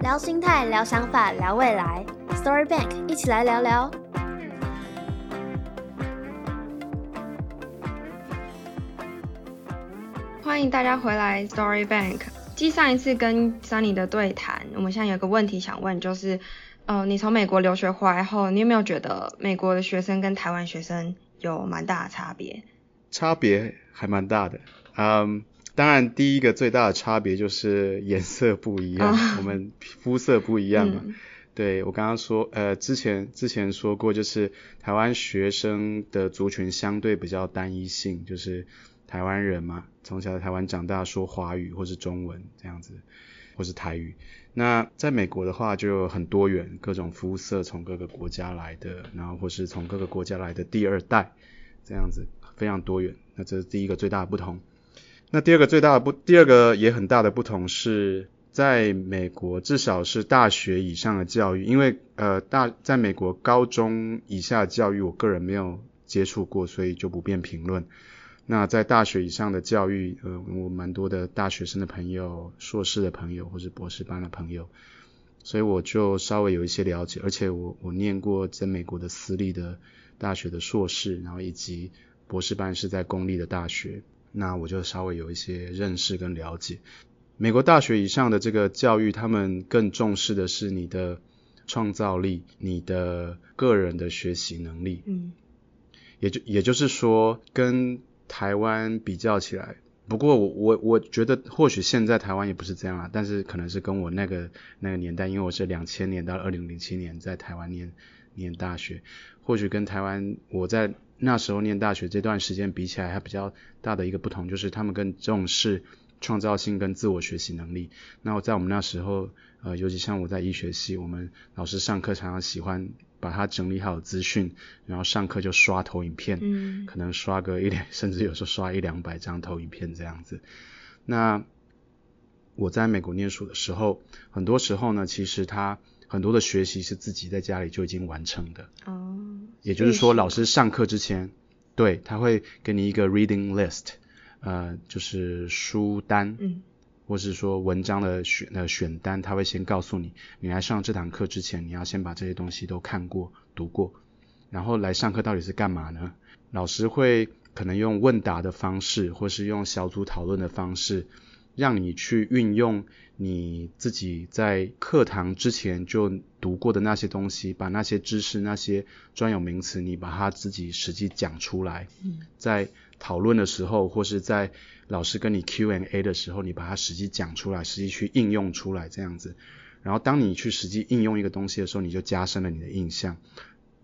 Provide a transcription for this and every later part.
聊心态，聊想法，聊未来。Story Bank，一起来聊聊。欢迎大家回来 Story Bank。继上一次跟 Sunny 的对谈，我们现在有个问题想问，就是，呃，你从美国留学回来后，你有没有觉得美国的学生跟台湾学生有蛮大的差别？差别还蛮大的。嗯，当然第一个最大的差别就是颜色不一样，啊我们肤色不一样嘛。嗯对我刚刚说，呃，之前之前说过，就是台湾学生的族群相对比较单一性，就是台湾人嘛，从小在台湾长大，说华语或是中文这样子，或是台语。那在美国的话就很多元，各种肤色从各个国家来的，然后或是从各个国家来的第二代，这样子非常多元。那这是第一个最大的不同。那第二个最大的不，第二个也很大的不同是，在美国至少是大学以上的教育，因为呃大在美国高中以下教育，我个人没有接触过，所以就不便评论。那在大学以上的教育，呃，我蛮多的大学生的朋友、硕士的朋友或是博士班的朋友，所以我就稍微有一些了解，而且我我念过在美国的私立的大学的硕士，然后以及博士班是在公立的大学，那我就稍微有一些认识跟了解。美国大学以上的这个教育，他们更重视的是你的创造力、你的个人的学习能力。嗯也就也就是说，跟台湾比较起来，不过我我我觉得或许现在台湾也不是这样啊，但是可能是跟我那个那个年代，因为我是两千年到二零零七年在台湾念念大学，或许跟台湾我在那时候念大学这段时间比起来，还比较大的一个不同就是他们更重视创造性跟自我学习能力。那我在我们那时候，呃，尤其像我在医学系，我们老师上课常常喜欢把它整理好的资讯，然后上课就刷投影片，嗯可能刷个一两，甚至有时候刷一两百张投影片这样子。那我在美国念书的时候，很多时候呢，其实他很多的学习是自己在家里就已经完成的。哦，也就是说，老师上课之前，对他会给你一个 reading list，呃，就是书单，嗯或是说文章的选呃选单，他会先告诉你，你来上这堂课之前，你要先把这些东西都看过、读过，然后来上课到底是干嘛呢？老师会可能用问答的方式，或是用小组讨论的方式，让你去运用你自己在课堂之前就读过的那些东西，把那些知识、那些专有名词，你把它自己实际讲出来。嗯在讨论的时候，或是在老师跟你 Q&A 的时候，你把它实际讲出来，实际去应用出来，这样子。然后当你去实际应用一个东西的时候，你就加深了你的印象。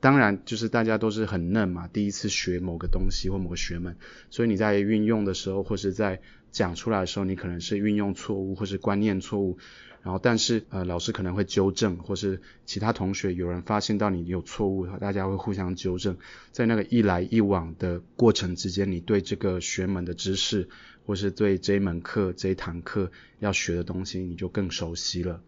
当然，就是大家都是很嫩嘛，第一次学某个东西或某个学门，所以你在运用的时候，或是在讲出来的时候，你可能是运用错误，或是观念错误。然后，但是呃，老师可能会纠正，或是其他同学有人发现到你有错误，大家会互相纠正。在那个一来一往的过程之间，你对这个学门的知识，或是对这一门课、这一堂课要学的东西，你就更熟悉了。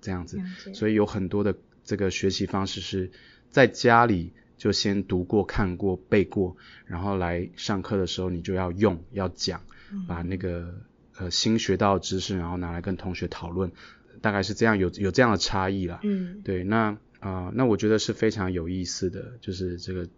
这样子，所以有很多的这个学习方式是在家里就先读过、看过、背过，然后来上课的时候你就要用、要讲，把那个呃新学到的知识，然后拿来跟同学讨论，大概是这样，有有这样的差异啦。嗯。对，那啊、呃那我觉得是非常有意思的，就是这个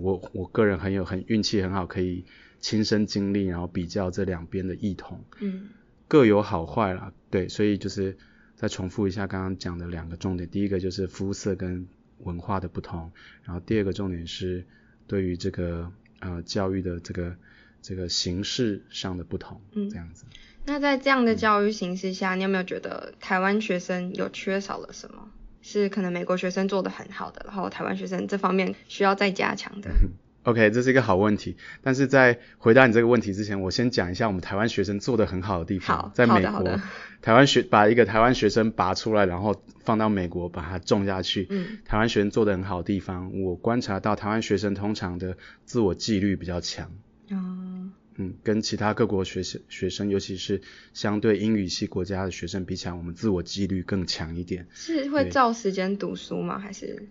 我我个人很有很运气很好，可以亲身经历，然后比较这两边的异同，嗯。各有好坏啦。对，所以就是再重复一下刚刚讲的两个重点，第一个就是肤色跟文化的不同，然后第二个重点是对于这个呃教育的这个这个形式上的不同，嗯这样子。那在这样的教育形式下，你有没有觉得台湾学生有缺少了什么？是可能美国学生做的很好的，然后台湾学生这方面需要再加强的。OK，这是一个好问题。但是在回答你这个问题之前，我先讲一下我们台湾学生做的很好的地方。好在美国台湾学把一个台湾学生拔出来，然后放到美国把它种下去。嗯台湾学生做的很好的地方，我观察到台湾学生通常的自我纪律比较强。哦嗯，跟其他各国学生学生，尤其是相对英语系国家的学生比起来，我们自我纪律更强一点。是会照时间读书吗？还是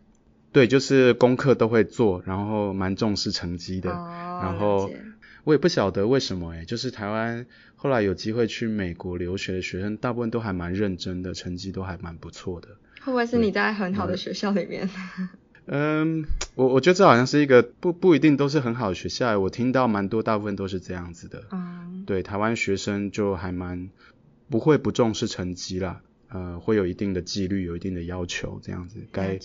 对，就是功课都会做，然后蛮重视成绩的。哦，然后我也不晓得为什么诶，就是台湾后来有机会去美国留学的学生，大部分都还蛮认真的，成绩都还蛮不错的。会不会是你在很好的学校里面？嗯，我我觉得这好像是一个不不一定都是很好的学校，我听到蛮多，大部分都是这样子的。嗯，对，台湾学生就还蛮不会不重视成绩啦，呃，会有一定的纪律，有一定的要求，这样子，该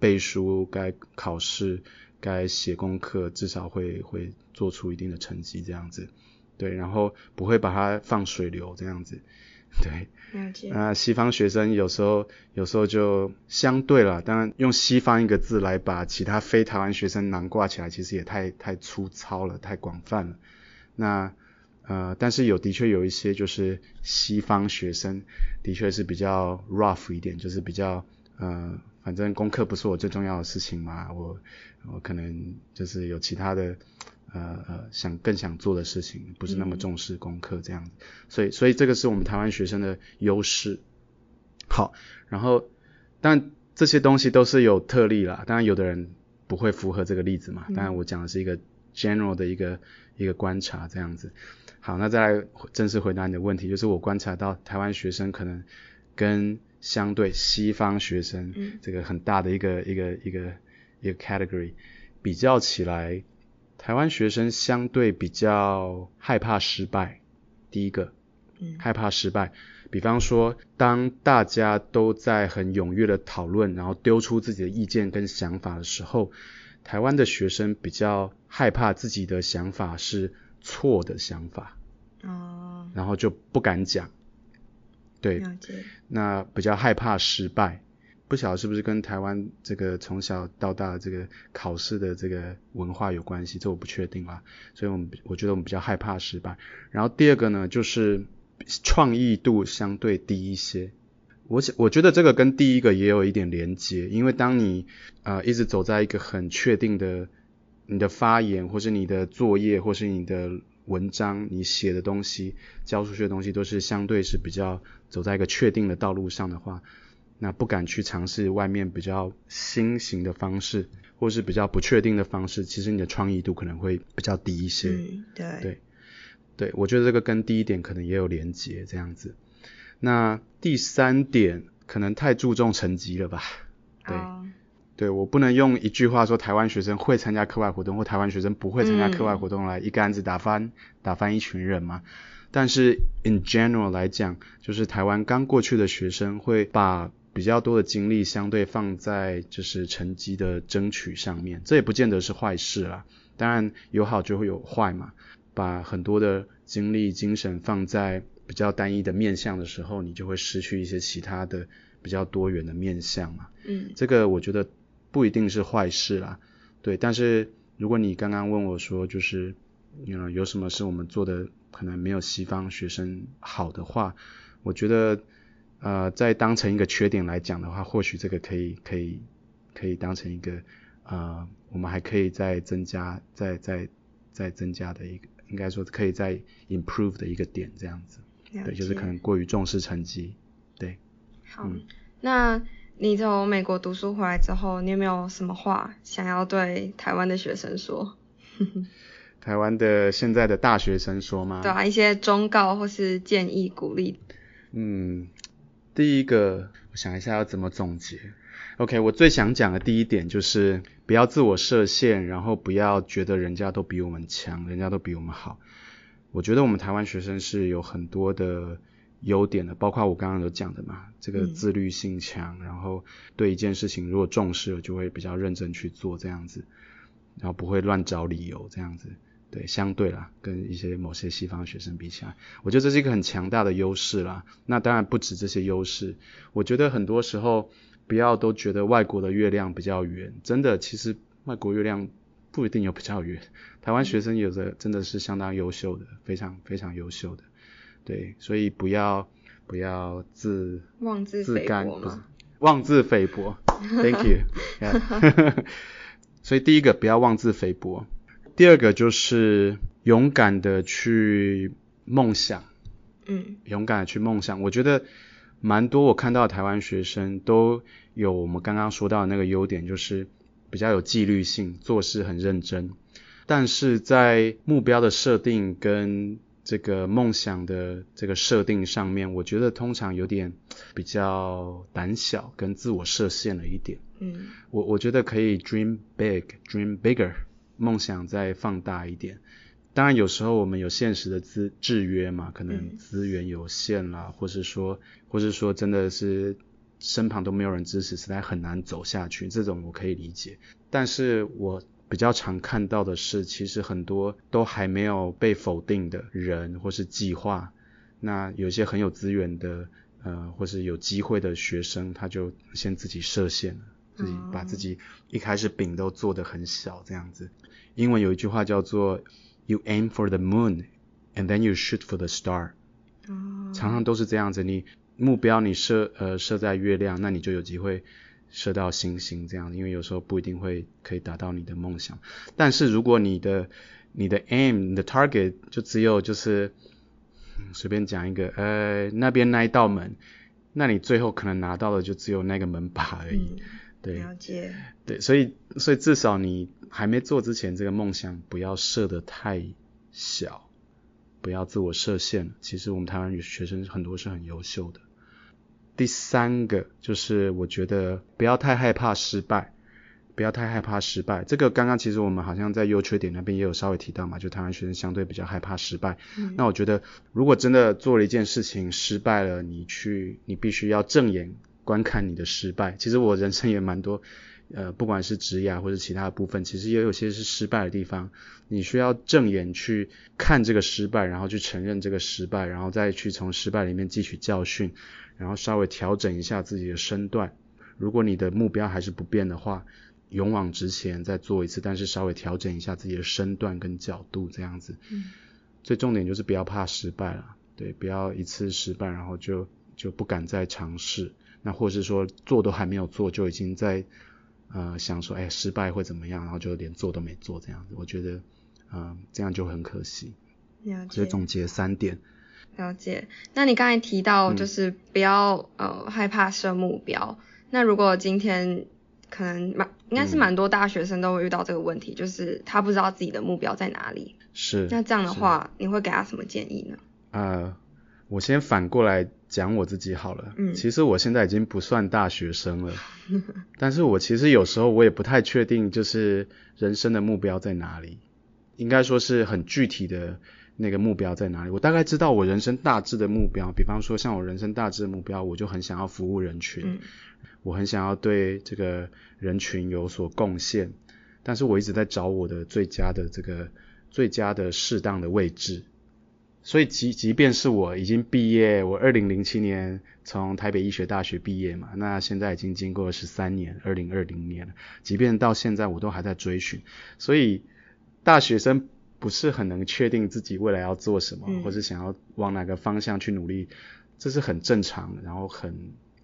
背书，该考试。该写功课，至少会会做出一定的成绩这样子，对，然后不会把它放水流这样子，对。那西方学生有时候有时候就相对了，当然用西方一个字来把其他非台湾学生囊挂起来，其实也太太粗糙了，太广泛了。那呃，但是有的确有一些就是西方学生的确是比较 rough 一点，就是比较呃。反正功课不是我最重要的事情嘛，我我可能就是有其他的呃呃想更想做的事情，不是那么重视功课这样子，所以所以这个是我们台湾学生的优势。好，然后但这些东西都是有特例啦，当然有的人不会符合这个例子嘛，当然我讲的是一个 general 的一个一个观察这样子。好，那再来正式回答你的问题，就是我观察到台湾学生可能跟相对西方学生，这个很大的一个一个一个一个 category 比较起来，台湾学生相对比较害怕失败。第一个，害怕失败。比方说，当大家都在很踊跃的讨论，然后丢出自己的意见跟想法的时候，台湾的学生比较害怕自己的想法是错的想法，哦，然后就不敢讲。对，那比较害怕失败，不晓得是不是跟台湾这个从小到大这个考试的这个文化有关系，这我不确定啦。所以我们我觉得我们比较害怕失败。然后第二个呢，就是创意度相对低一些。我想我觉得这个跟第一个也有一点连接，因为当你呃一直走在一个很确定的你的发言，或是你的作业，或是你的文章，你写的东西，教出去的东西都是相对是比较。走在一个确定的道路上的话，那不敢去尝试外面比较新型的方式，或是比较不确定的方式，其实你的创意度可能会比较低一些。嗯，对，对，对，我觉得这个跟第一点可能也有连结，这样子。那第三点可能太注重成绩了吧？对，对我不能用一句话说台湾学生会参加课外活动，或台湾学生不会参加课外活动来一竿子打翻打翻一群人嘛。但是 in general 来讲，就是台湾刚过去的学生会把比较多的精力相对放在就是成绩的争取上面，这也不见得是坏事啦。当然有好就会有坏嘛。把很多的精力精神放在比较单一的面向的时候，你就会失去一些其他的比较多元的面向嘛。嗯，这个我觉得不一定是坏事啦。对，但是如果你刚刚问我说，就是有有什么是我们做的？可能没有西方学生好的话，我觉得，呃，在当成一个缺点来讲的话，或许这个可以可以可以当成一个，呃，我们还可以再增加、再再再增加的一个，应该说可以再 improve 的一个点，这样子，对，就是可能过于重视成绩，对。好，那你从美国读书回来之后，你有没有什么话想要对台湾的学生说？台湾的现在的大学生说吗？对啊，一些忠告或是建议鼓励。嗯，第一个，我想一下要怎么总结。OK，我最想讲的第一点就是不要自我设限，然后不要觉得人家都比我们强，人家都比我们好。我觉得我们台湾学生是有很多的优点的，包括我刚刚有讲的嘛，这个自律性强，然后对一件事情如果重视了，就会比较认真去做这样子，然后不会乱找理由这样子。对，相对啦，跟一些某些西方学生比起来，我觉得这是一个很强大的优势啦。那当然不止这些优势，我觉得很多时候不要都觉得外国的月亮比较圆，真的，其实外国月亮不一定有比较圆。台湾学生有的真的是相当优秀的，非常非常优秀的。对，所以不要不要自妄自自甘，妄自菲薄。Thank you。所以第一个不要妄自菲薄。第二个就是勇敢的去梦想，嗯，勇敢的去梦想。我觉得蛮多我看到台湾学生都有我们刚刚说到的那个优点，就是比较有纪律性，做事很认真。但是在目标的设定跟这个梦想的这个设定上面，我觉得通常有点比较胆小跟自我设限了一点。嗯，我我觉得可以 dream big，dream bigger，梦想再放大一点。当然有时候我们有现实的资制约嘛，可能资源有限啦，或是说，或是说真的是身旁都没有人支持，实在很难走下去，这种我可以理解。但是我比较常看到的是，其实很多都还没有被否定的人或是计划，那有些很有资源的，呃，或是有机会的学生，他就先自己设限了，自己把自己一开始饼都做得很小，这样子。英文有一句话叫做 “You aim for the moon, and then you shoot for the star”，常常都是这样子。你目标你设呃设在月亮，那你就有机会射到星星这样。因为有时候不一定会可以达到你的梦想。但是如果你的你的 aim 你的 target 就只有就是随便讲一个呃那边那一道门，那你最后可能拿到的就只有那个门把而已。对，了解。对，所以所以至少你还没做之前，这个梦想不要设的太小，不要自我设限。其实我们台湾女学生很多是很优秀的。第三个就是我觉得不要太害怕失败，不要太害怕失败。这个刚刚其实我们好像在优缺点那边也有稍微提到嘛，就台湾学生相对比较害怕失败。那我觉得如果真的做了一件事情失败了，你去你必须要正眼。观看你的失败，其实我人生也蛮多，呃，不管是职业或者其他的部分，其实也有些是失败的地方。你需要正眼去看这个失败，然后去承认这个失败，然后再去从失败里面汲取教训，然后稍微调整一下自己的身段。如果你的目标还是不变的话，勇往直前再做一次，但是稍微调整一下自己的身段跟角度，这样子。嗯。最重点就是不要怕失败了，对，不要一次失败，然后就就不敢再尝试。那或是说做都还没有做就已经在呃想说哎失败会怎么样，然后就连做都没做这样子，我觉得嗯这样就很可惜。了解。所以总结三点。了解。那你刚才提到就是不要呃害怕设目标。那如果今天可能蛮应该是蛮多大学生都会遇到这个问题，就是他不知道自己的目标在哪里。是。那这样的话，你会给他什么建议呢？呃。我先反过来讲我自己好了。嗯，其实我现在已经不算大学生了，但是我其实有时候我也不太确定，就是人生的目标在哪里，应该说是很具体的那个目标在哪里。我大概知道我人生大致的目标，比方说像我人生大致的目标，我就很想要服务人群，我很想要对这个人群有所贡献，但是我一直在找我的最佳的这个最佳的适当的位置。所以即即便是我已经毕业，我二零零七年从台北医学大学毕业嘛，那现在已经经过十三年，二零二零年了。即便到现在，我都还在追寻。所以大学生不是很能确定自己未来要做什么，或是想要往哪个方向去努力，这是很正常。然后很，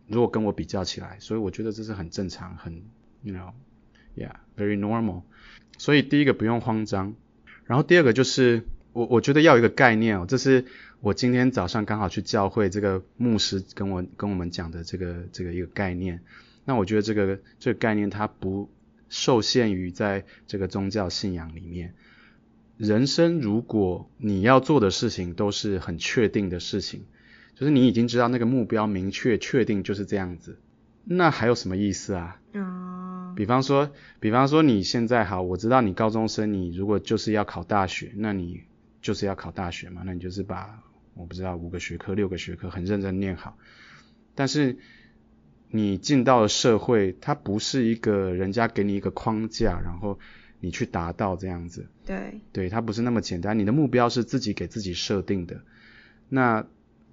如果跟我比较起来，所以我觉得这是很正常，很，you know，yeah，very normal。所以第一个不用慌张，然后第二个就是。我我觉得要有一个概念哦，这是我今天早上刚好去教会这个牧师跟我跟我们讲的这个这个一个概念。那我觉得这个这个概念它不受限于在这个宗教信仰里面。人生如果你要做的事情都是很确定的事情，就是你已经知道那个目标明确确定就是这样子，那还有什么意思啊？嗯。比方说，比方说你现在好，我知道你高中生，你如果就是要考大学，那你。就是要考大学嘛，那你就是把我不知道五个学科、六个学科很认真念好。但是你进到了社会，它不是一个人家给你一个框架，然后你去达到这样子。对，对，它不是那么简单。你的目标是自己给自己设定的，那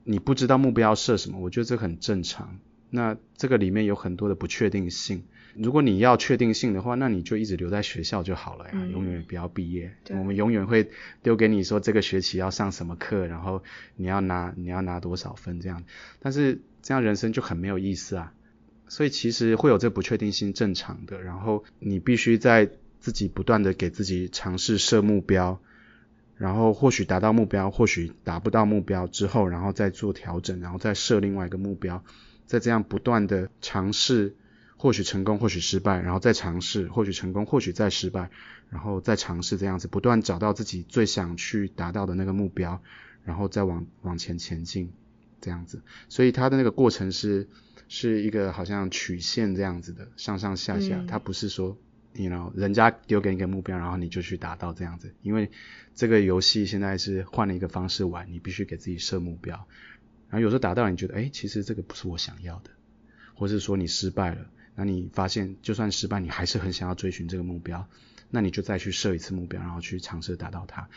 你不知道目标设什么，我觉得这很正常。那这个里面有很多的不确定性。如果你要确定性的话，那你就一直留在学校就好了呀，永远不要毕业。我们永远会丢给你说这个学期要上什么课，然后你要拿你要拿多少分这样。但是这样人生就很没有意思啊。所以其实会有这不确定性正常的，然后你必须在自己不断的给自己尝试设目标，然后或许达到目标，或许达不到目标之后，然后再做调整，然后再设另外一个目标，再这样不断的尝试。或许成功，或许失败，然后再尝试，或许成功，或许再失败，然后再尝试这样子，不断找到自己最想去达到的那个目标，然后再往往前前进这样子。所以它的那个过程是是一个好像曲线这样子的，上上下下，嗯它不是说。you know，人家丢给你一个目标，然后你就去达到这样子，因为这个游戏现在是换了一个方式玩，你必须给自己设目标，然后有时候达到，你觉得，哎，其实这个不是我想要的，或是说你失败了，那你发现就算失败，你还是很想要追寻这个目标，那你就再去设一次目标，然后去尝试达到它。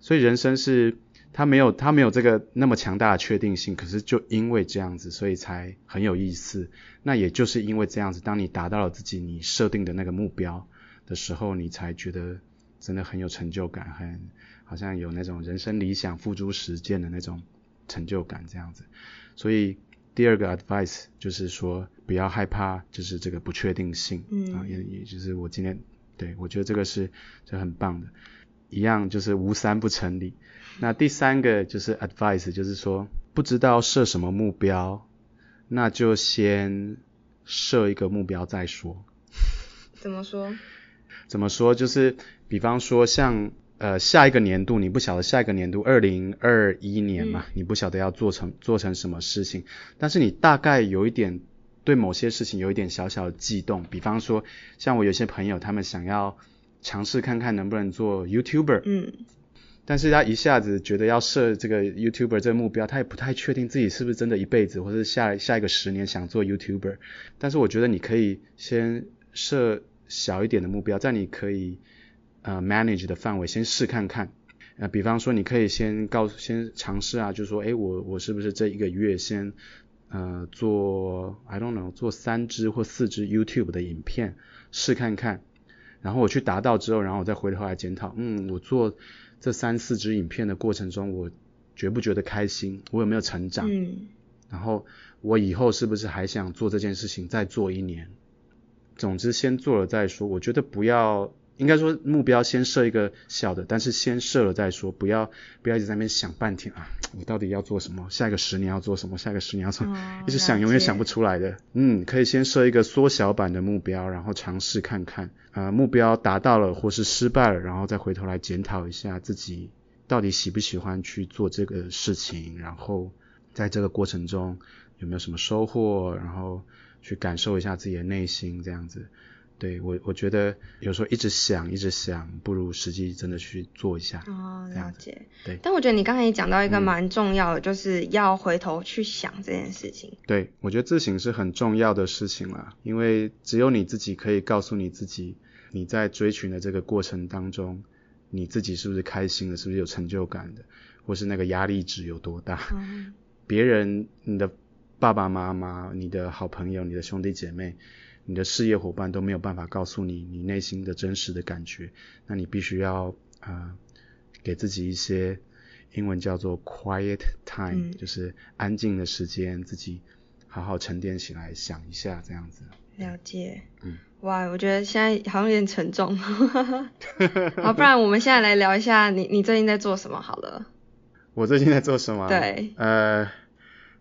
所以人生是它没有它没有这个那么强大的确定性，可是就因为这样子，所以才很有意思。那也就是因为这样子，当你达到了自己你设定的那个目标的时候，你才觉得真的很有成就感，很好像有那种人生理想付诸实践的那种成就感这样子。所以第二个 advice 就是说，不要害怕，就是这个不确定性，嗯啊，也也就是我今天对我觉得这个是这很棒的，一样就是无三不成立。那第三个就是 advice，就是说不知道设什么目标，那就先设一个目标再说。怎么说？怎么说？就是比方说像呃下一个年度，你不晓得下一个年度二零二一年嘛，你不晓得要做成做成什么事情，但是你大概有一点对某些事情有一点小小的悸动。比方说，像我有些朋友，他们想要尝试看看能不能做 YouTuber，嗯但是他一下子觉得要设这个 YouTuber 这个目标，他也不太确定自己是不是真的一辈子，或者是下下一个十年想做 YouTuber。但是我觉得你可以先设小一点的目标，在你可以呃 manage 的范围先试看看。呃，比方说你可以先告诉先尝试啊，就是说，诶，我我是不是这一个月先呃做 I don't know 做三支或四支 YouTube 的影片试看看，然后我去达到之后，然后我再回头来检讨，嗯，我做这三四支影片的过程中，我觉不觉得开心？我有没有成长？嗯然后我以后是不是还想做这件事情，再做一年？总之，先做了再说。我觉得不要，应该说目标先设一个小的，但是先设了再说，不要不要一直在那边想半天啊，我到底要做什么？下一个十年要做什么？下一个十年要做什么？哦一直想永远想不出来的。嗯，可以先设一个缩小版的目标，然后尝试看看。呃，目标达到了或是失败了，然后再回头来检讨一下自己到底喜不喜欢去做这个事情，然后在这个过程中有没有什么收获，然后去感受一下自己的内心，这样子。对我，我觉得有时候一直想，一直想，不如实际真的去做一下。哦，了解。对但我觉得你刚才也讲到一个嗯蛮重要的，就是要回头去想这件事情。对，我觉得自省是很重要的事情啦，因为只有你自己可以告诉你自己，你在追寻的这个过程当中，你自己是不是开心的，是不是有成就感的，或是那个压力值有多大。嗯别人、你的爸爸妈妈、你的好朋友、你的兄弟姐妹、你的事业伙伴都没有办法告诉你你内心的真实的感觉，那你必须要呃给自己一些英文叫做 quiet time，、嗯就是安静的时间，自己好好沉淀起来想一下这样子。了解。嗯。哇，我觉得现在好像有点沉重。好，不然我们现在来聊一下你你最近在做什么好了。我最近在做什么？对，呃，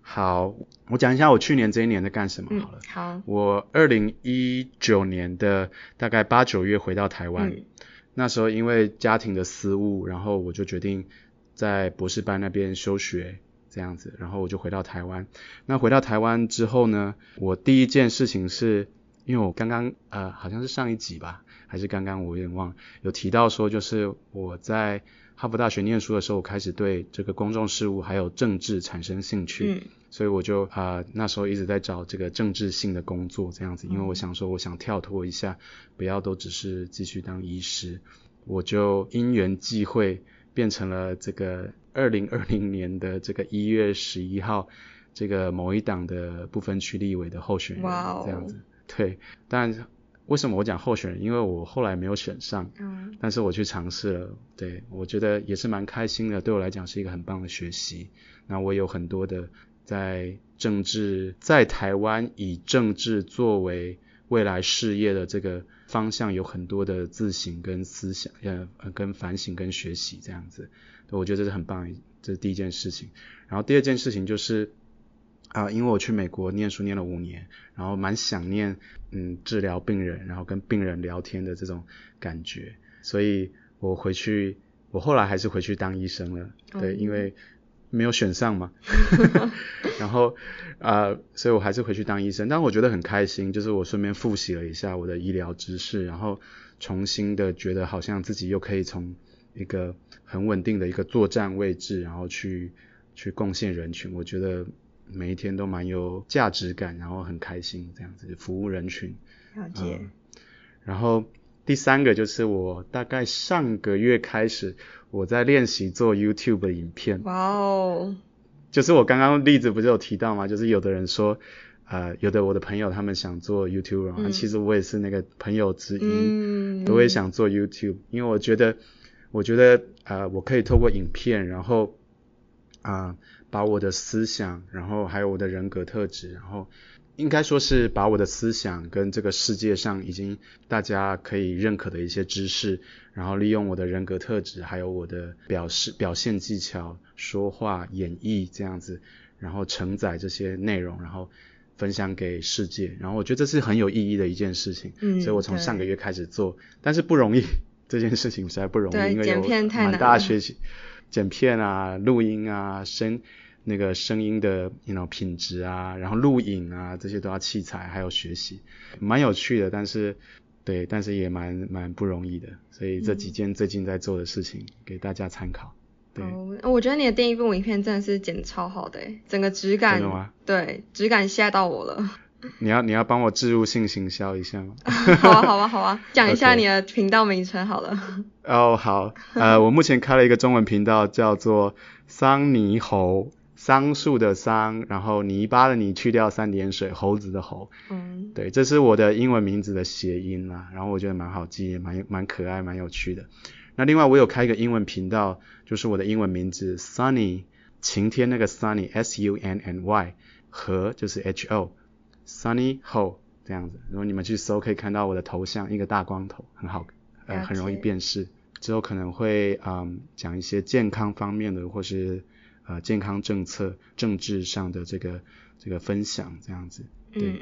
好，我讲一下我去年这一年在干什么嗯好了。，好。我二零一九年的大概八九月回到台湾，嗯那时候因为家庭的私务，然后我就决定在博士班那边休学这样子，然后我就回到台湾。那回到台湾之后呢，我第一件事情是，因为我刚刚呃好像是上一集吧，还是刚刚我有点忘了，有提到说就是我在哈佛大学念书的时候，我开始对这个公众事务还有政治产生兴趣。嗯所以我就啊、呃那时候一直在找这个政治性的工作这样子，因为我想说我想跳脱一下，不要都只是继续当医师，我就因缘际会变成了这个二零二零年的这个一月十一号这个某一党的不分区立委的候选人哦这样子。对，但为什么我讲候选人？因为我后来没有选上，嗯但是我去尝试了，对我觉得也是蛮开心的，对我来讲是一个很棒的学习。那我有很多的在政治，在台湾以政治作为未来事业的这个方向，有很多的自省跟思想，呃，呃跟反省跟学习这样子，我觉得这是很棒，这是第一件事情。然后第二件事情就是，啊，因为我去美国念书念了五年，然后蛮想念嗯治疗病人，然后跟病人聊天的这种感觉，所以我回去，我后来还是回去当医生了，对，因为没有选上嘛，然后啊，所以我还是回去当医生，但我觉得很开心，就是我顺便复习了一下我的医疗知识，然后重新的觉得好像自己又可以从一个很稳定的一个作战位置，然后去去贡献人群，我觉得。每一天都蛮有价值感，然后很开心这样子服务人群。了解。然后第三个就是我大概上个月开始，我在练习做 YouTube 的影片。哇哦。就是我刚刚例子不是有提到吗？就是有的人说，呃，有的我的朋友他们想做 YouTube，其实我也是那个朋友之一，都会想做 YouTube，因为我觉得，我觉得呃，我可以透过影片，然后啊。把我的思想，然后还有我的人格特质，然后应该说是把我的思想跟这个世界上已经大家可以认可的一些知识，然后利用我的人格特质，还有我的表示表现技巧、说话、演绎这样子，然后承载这些内容，然后分享给世界。然后我觉得这是很有意义的一件事情，嗯，所以我从上个月开始做，但是不容易，这件事情实在不容易，因为有蛮大学习。剪片啊，录音啊，声那个声音的，you know 品质啊，然后录影啊，这些都要器材，还有学习，蛮有趣的，但是对，但是也蛮蛮不容易的，所以这几件最近在做的事情给大家参考。对，我觉得你的第一部影片真的是剪超好的，整个质感，对，质感吓到我了。你要你要帮我置入性行销一下吗？好啊好啊好啊，讲一下你的频道名称好了。哦好，呃我目前开了一个中文频道，叫做桑尼猴，桑树的桑，然后泥巴的泥去掉三点水，猴子的猴。嗯。对，这是我的英文名字的谐音啦，然后我觉得蛮好记，蛮蛮可爱，蛮有趣的。那另外我有开一个英文频道，就是我的英文名字 Sunny 晴天那个 Sunny S U N N Y 和就是 H O。Sunny Ho 这样子，如果你们去搜，可以看到我的头像，一个大光头，很好，呃，很容易辨识。之后可能会嗯讲一些健康方面的，或是呃健康政策、政治上的这个这个分享这样子。嗯。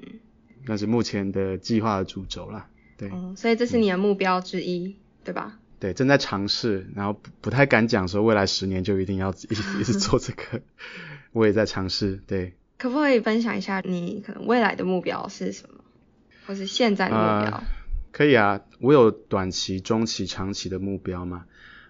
那是目前的计划的主轴啦。对。嗯，所以这是你的目标之一，对吧？对，正在尝试，然后不不太敢讲说未来十年就一定要一一直做这个，我也在尝试，对。可不可以分享一下你可能未来的目标是什么，或是现在的目标？可以啊，我有短期、中期、长期的目标嘛。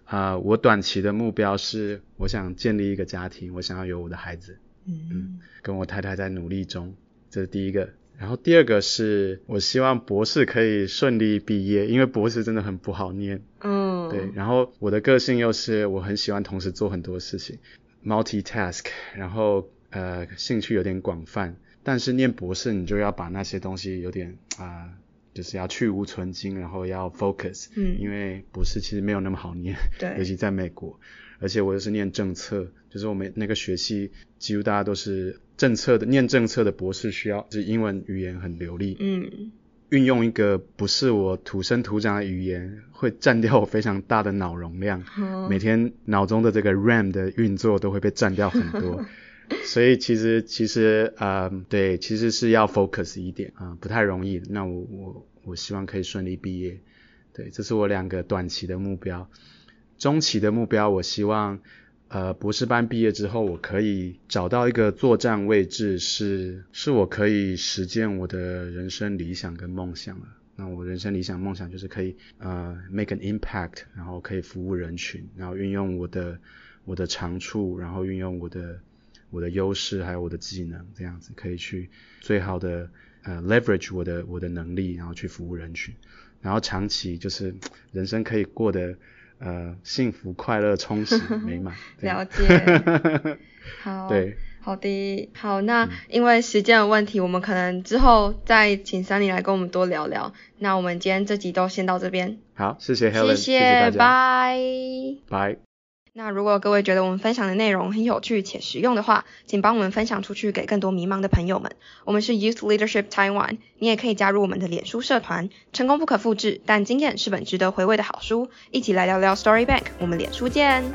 啊，我短期的目标是我想建立一个家庭，我想要有我的孩子。嗯嗯，跟我太太在努力中，这是第一个。然后第二个是我希望博士可以顺利毕业，因为博士真的很不好念。嗯。对，然后我的个性又是我很喜欢同时做很多事情，multitask，然后。呃，兴趣有点广泛，但是念博士你就要把那些东西有点啊，就是要去无存精，然后要 focus，嗯，因为博士其实没有那么好念，对，尤其在美国，而且我又是念政策，就是我们那个学系几乎大家都是政策的，念政策的博士需要，就是英文语言很流利，嗯，运用一个不是我土生土长的语言，会占掉我非常大的脑容量，每天脑中的这个 RAM 的运作都会被占掉很多。所以其实其实呃对，其实是要 focus 一点啊，不太容易。那我我我希望可以顺利毕业，对，这是我两个短期的目标。中期的目标，我希望呃博士班毕业之后，我可以找到一个作战位置，是是我可以实践我的人生理想跟梦想了。那我人生理想梦想就是可以呃 make an impact，然后可以服务人群，然后运用我的我的长处，然后运用我的。我的优势还有我的技能，这样子可以去最好的呃 leverage 我的我的能力，然后去服务人群，然后长期就是人生可以过得呃幸福、快乐、充实、美满。了解。好。对。好的。好，那因为时间的问题，我们可能之后再请 Sunny 来跟我们多聊聊。那我们今天这集都先到这边。好，谢谢 Helen，谢谢，拜拜。那如果各位觉得我们分享的内容很有趣且实用的话，请帮我们分享出去给更多迷茫的朋友们。我们是 Youth Leadership Taiwan，你也可以加入我们的脸书社团。成功不可复制，但经验是本值得回味的好书。一起来聊聊 Story Bank，我们脸书见。